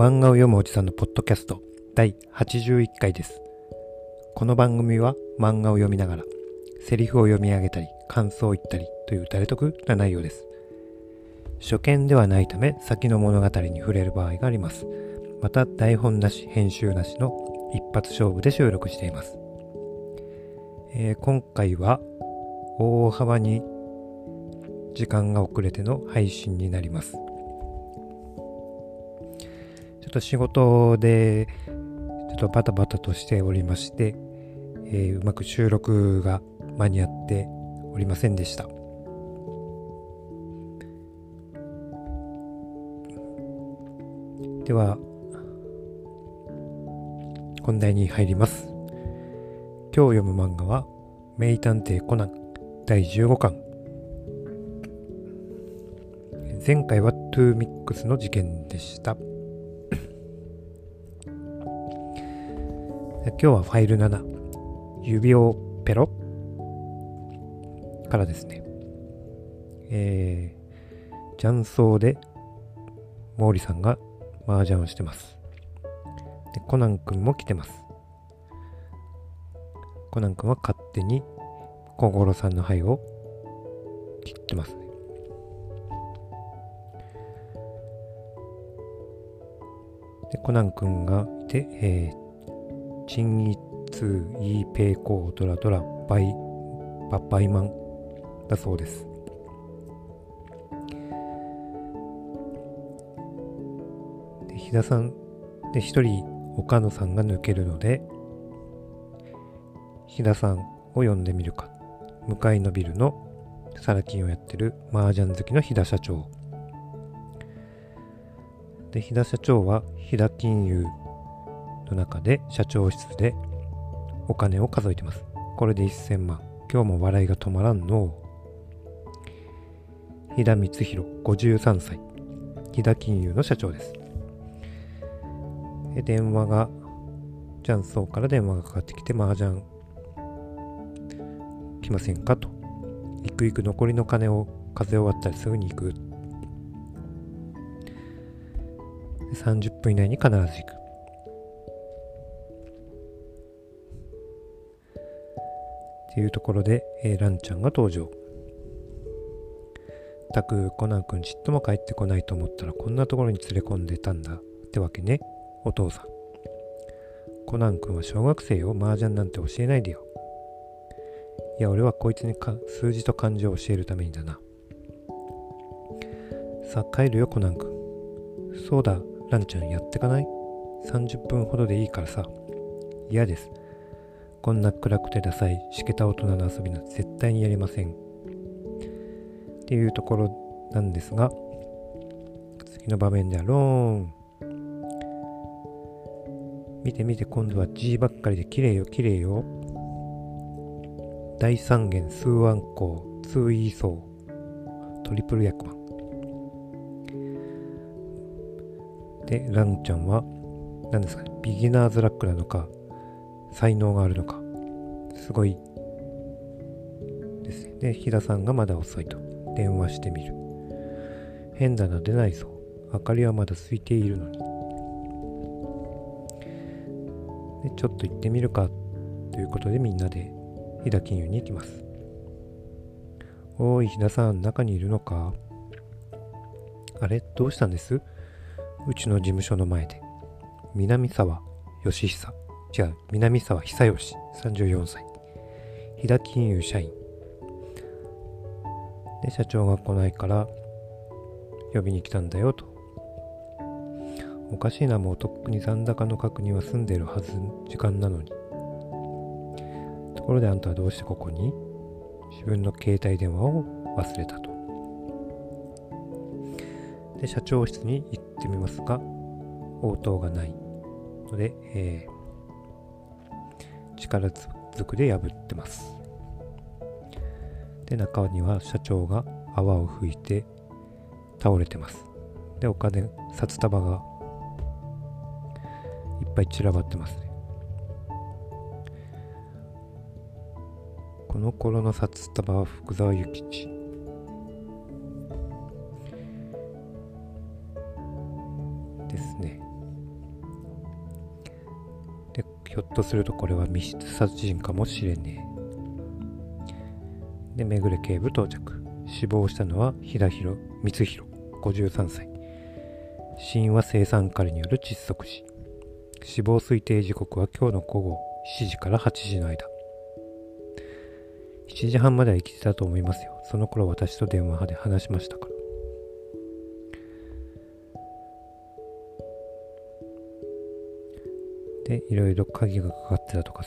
漫画を読むおじさんのポッドキャスト第81回です。この番組は漫画を読みながらセリフを読み上げたり感想を言ったりという誰得な内容です。初見ではないため先の物語に触れる場合があります。また台本なし編集なしの一発勝負で収録しています。えー今回は大幅に時間が遅れての配信になります。っと仕事でちょっとバタバタとしておりまして、えーうまく収録が間に合っておりませんでした。では、本題に入ります。今日読む漫画は、名探偵コナン第15巻。前回はトゥーミックスの事件でした。今日はファイル7、指をペロからですね。えー、雀荘で毛利さんが麻雀をしてます。で、コナン君も来てます。コナン君は勝手に小五郎さんの灰を切ってますね。で、コナン君がいて、えー、チンイツーイーペイコードラドラバイババイマンだそうです。で、日田さんで一人岡野さんが抜けるので、日田さんを呼んでみるか。向かいのビルのサラ金をやってる麻雀好きの日田社長。で、日田社長は日田金融の中で社長室でお金を数えてます。これで1000万。今日も笑いが止まらんの。日田光弘53歳。日田金融の社長です。で電話が、雀荘から電話がかかってきて、麻雀来ませんかと。行く行く残りの金を数え終わったらすぐに行く。30分以内に必ず行く。っていうところで、えーランちゃんが登場。たくコナン君ちっとも帰ってこないと思ったらこんなところに連れ込んでたんだってわけね、お父さん。コナン君は小学生よ、麻雀なんて教えないでよ。いや、俺はこいつにか数字と漢字を教えるためにだな。さあ、帰るよ、コナン君。そうだ、ランちゃんやってかない ?30 分ほどでいいからさ。嫌です。こんな暗くてダサい、しけた大人の遊びなんて絶対にやりません。っていうところなんですが、次の場面ではローン。見て見て、今度は G ばっかりで綺麗よ、綺麗よ。大三元数安光、通イーソー、トリプル役満。で、ランちゃんは、何ですかね、ビギナーズラックなのか、才能があるのか、すごいですね。で、日田さんがまだ遅いと。電話してみる。変だな、出ないぞ。明かりはまだ空いているのに。で、ちょっと行ってみるか、ということでみんなで、日田金融に行きます。おい、日田さん、中にいるのかあれ？どうしたんです？うちの事務所の前で。南沢義久。違う、南沢久義、34歳。日田金融社員。で、社長が来ないから、呼びに来たんだよと。おかしいな、もうとっくに残高の確認は済んでるはず、時間なのに。ところであんたはどうしてここに？自分の携帯電話を忘れたと。で、社長室に行ってみますが、応答がないので、えー力ずくで破ってます。で、中には社長が泡を吹いて倒れてます。で、お金、札束がいっぱい散らばってますね。この頃の札束は福沢諭吉。ょっとするとこれは密室殺人かもしれねえ。でめぐれ警部到着。死亡したのは飛田弘光弘53歳。死因は生産カリによる窒息死。死亡推定時刻は今日の午後7時から8時の間。7時半までは生きてたと思いますよ。その頃私と電話派で話しましたから。でいろいろ鍵がかかってたとか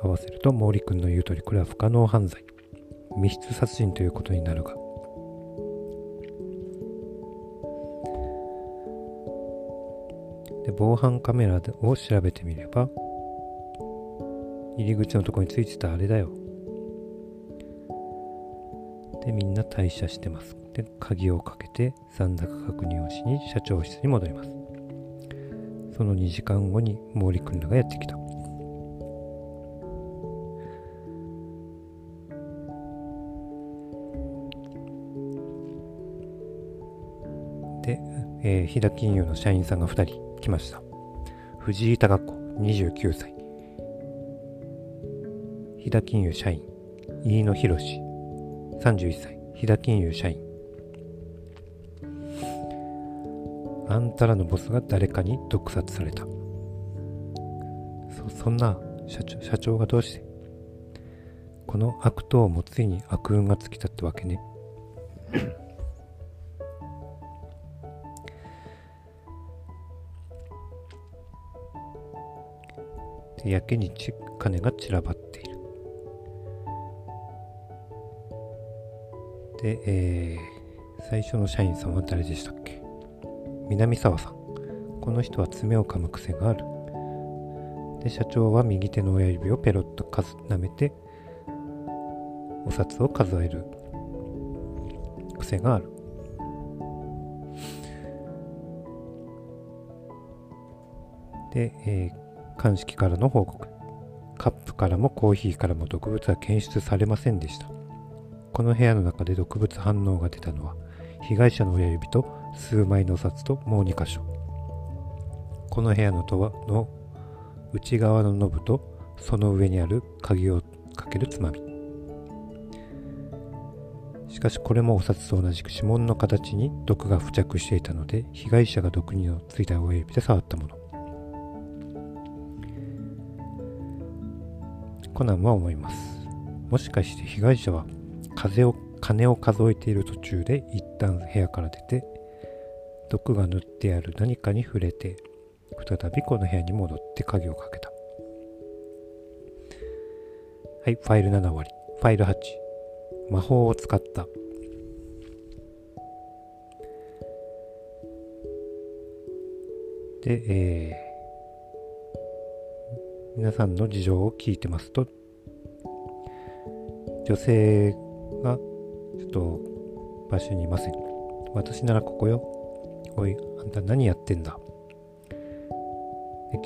合わせると毛利君の言う通りこれは不可能犯罪。密室殺人ということになるが。防犯カメラを調べてみれば入り口のとこについてたあれだよ。でみんな退社してます。で鍵をかけて残高確認をしに社長室に戻ります。その2時間後に毛利君らがやってきた。で、えー、飛騨金融の社員さんが2人来ました。藤井貴子29歳。飛騨金融社員飯野博31歳。飛騨金融社員。あんたらのボスが誰かに毒殺された。そんな社長社長がどうしてこの悪党もついに悪運が尽きたってわけね。でやけにち金が散らばっている。で、えー、最初の社員さんは誰でしたっけ？南沢さん。この人は爪を噛む癖がある。で社長は右手の親指をペロッと数舐めてお札を数える。癖がある。で、えー鑑識からの報告。カップからもコーヒーからも毒物は検出されませんでした。この部屋の中で毒物反応が出たのは被害者の親指と数枚の札ともう2箇所。この部屋のドアの内側のノブとその上にある鍵をかけるつまみ。しかしこれもお札と同じく指紋の形に毒が付着していたので被害者が毒についた親指で触ったもの。コナンは思います。もしかして被害者は風を金を数えている途中で一旦部屋から出て毒が塗ってある何かに触れて再びこの部屋に戻って鍵をかけた。はいファイル7終わりファイル8魔法を使った。で、えー皆さんの事情を聞いてますと女性がちょっと場所にいません。私ならここよ。おいあんた何やってんだ？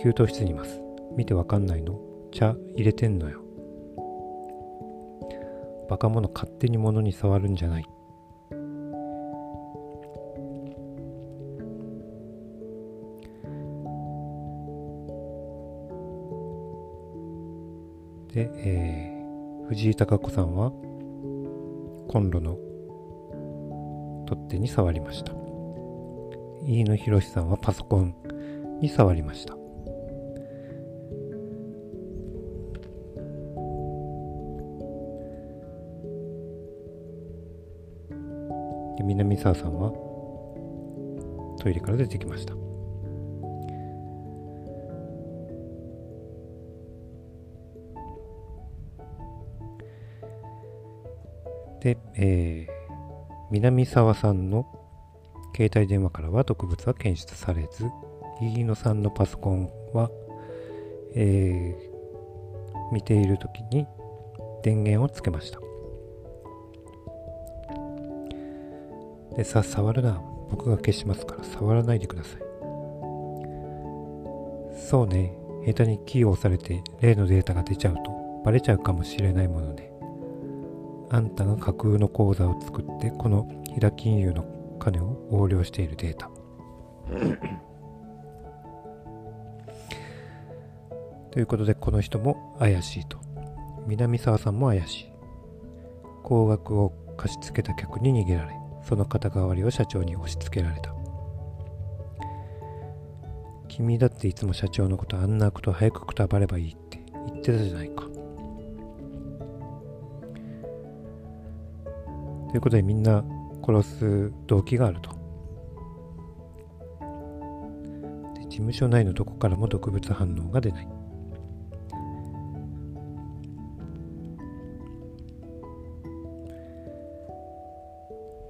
給湯室にいます。見てわかんないの？茶入れてんのよ。バカ者勝手に物に触るんじゃない。で、えー、藤井貴子さんはコンロの取っ手に触りました。飯野博さんはパソコンに触りました。で南沢さんはトイレから出てきました。で、えー、南沢さんの携帯電話からは毒物は検出されず、飯野さんのパソコンは、えー、見ている時に電源をつけました。で、さ、触るな。僕が消しますから触らないでください。そうね。下手にキーを押されて例のデータが出ちゃうとバレちゃうかもしれないものね。あんたが架空の口座を作ってこの平金融の金を横領しているデータ。ということでこの人も怪しいと。南沢さんも怪しい。高額を貸し付けた客に逃げられその肩代わりを社長に押し付けられた。君だっていつも社長のことあんなこと早くくたばればいいって言ってたじゃないか。ということでみんな殺す動機があると。事務所内のどこからも毒物反応が出ない。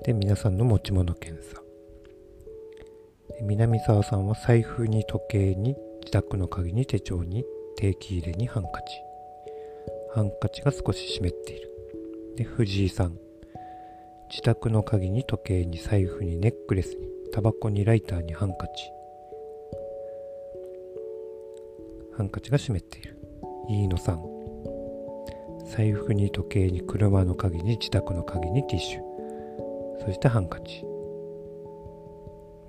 で皆さんの持ち物検査。南沢さんは財布に時計に自宅の鍵に手帳に定期入れにハンカチ。ハンカチが少し湿っている。で藤井さん自宅の鍵に時計に財布にネックレスにタバコにライターにハンカチ。ハンカチが湿っている。飯野さん。財布に時計に車の鍵に自宅の鍵にティッシュ。そしてハンカチ。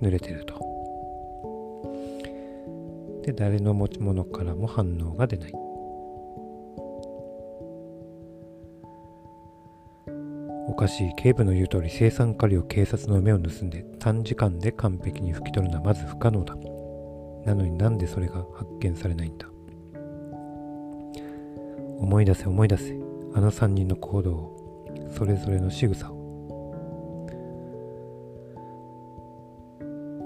濡れてると。で誰の持ち物からも反応が出ない。おかしい警部の言う通り生産カリを警察の目を盗んで短時間で完璧に拭き取るのはまず不可能だ。なのになんでそれが発見されないんだ？思い出せ思い出せ。あの3人の行動をそれぞれの仕草を。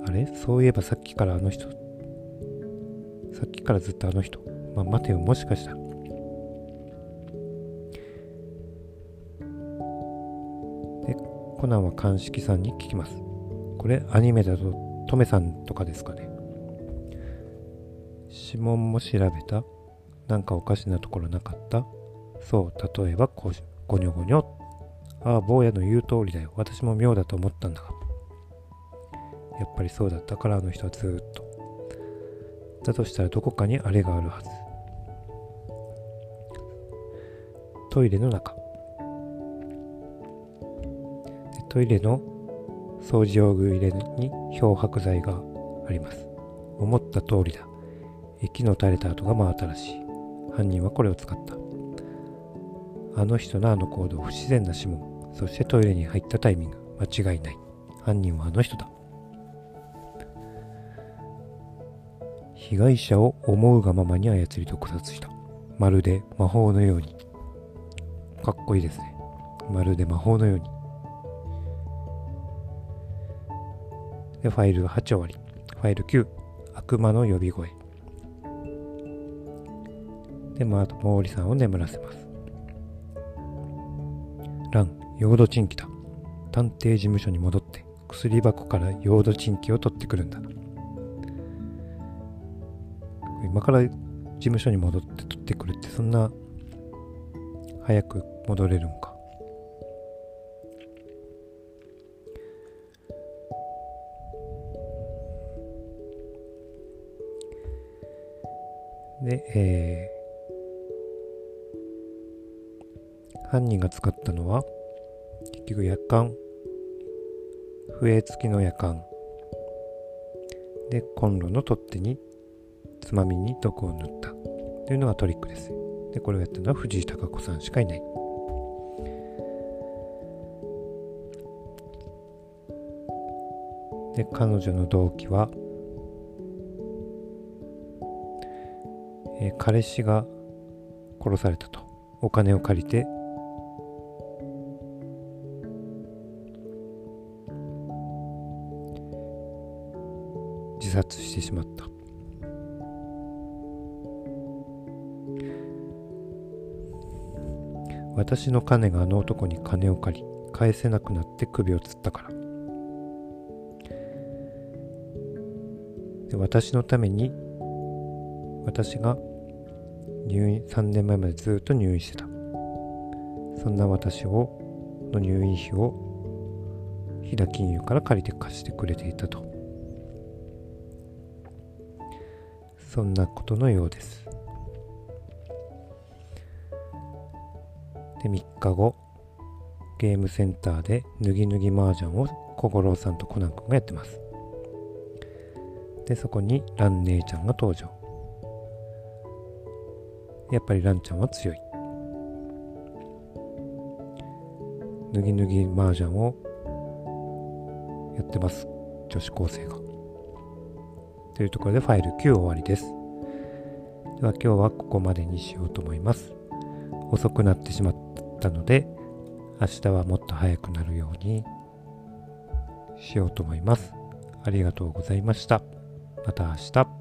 あれ？そういえばさっきからあの人。さっきからずっとあの人。まあ、待てよもしかしたら。コナンは鑑識さんに聞きます。これアニメだとトメさんとかですかね。指紋も調べた。なんかおかしなところなかった。そう例えばこうゴニョゴニョ。ああ坊やの言う通りだよ。私も妙だと思ったんだが。やっぱりそうだったからあの人はずっと。だとしたらどこかにあれがあるはず。トイレの中。トイレの掃除用具入れに漂白剤があります思った通りだ液の垂れた跡が真新しい犯人はこれを使ったあの人のあの行動不自然な指紋そしてトイレに入ったタイミング間違いない犯人はあの人だ被害者を思うがままに操り毒殺した。まるで魔法のように。かっこいいですね。まるで魔法のように。ファイル8終わり。ファイル9、悪魔の呼び声。で、まあと、毛利さんを眠らせます。ラン、ヨードチンキだ。探偵事務所に戻って薬箱からヨードチンキを取ってくるんだ。今から事務所に戻って取ってくるってそんな早く戻れるんかで、えー、犯人が使ったのは結局夜間笛付きの夜間でコンロの取っ手につまみに毒を塗ったというのがトリックです。で、これをやったのは藤井貴子さんしかいない。で、彼女の動機は、えー、彼氏が殺されたと。お金を借りて自殺してしまった。私の金があの男に金を借り返せなくなって首をつったからで私のために私が入院3年前までずっと入院してたそんな私をの入院費を飛騨金融から借りて貸してくれていたとそんなことのようですで、3日後、ゲームセンターで脱ぎ脱ぎ麻雀を小五郎さんとコナン君がやってます。で、そこに蘭姉ちゃんが登場。やっぱりランちゃんは強い。脱ぎ脱ぎ麻雀をやってます。女子高生が。というところでファイル9終わりです。では今日はここまでにしようと思います。遅くなってしまったので、明日はもっと早くなるようにしようと思います。ありがとうございました。また明日。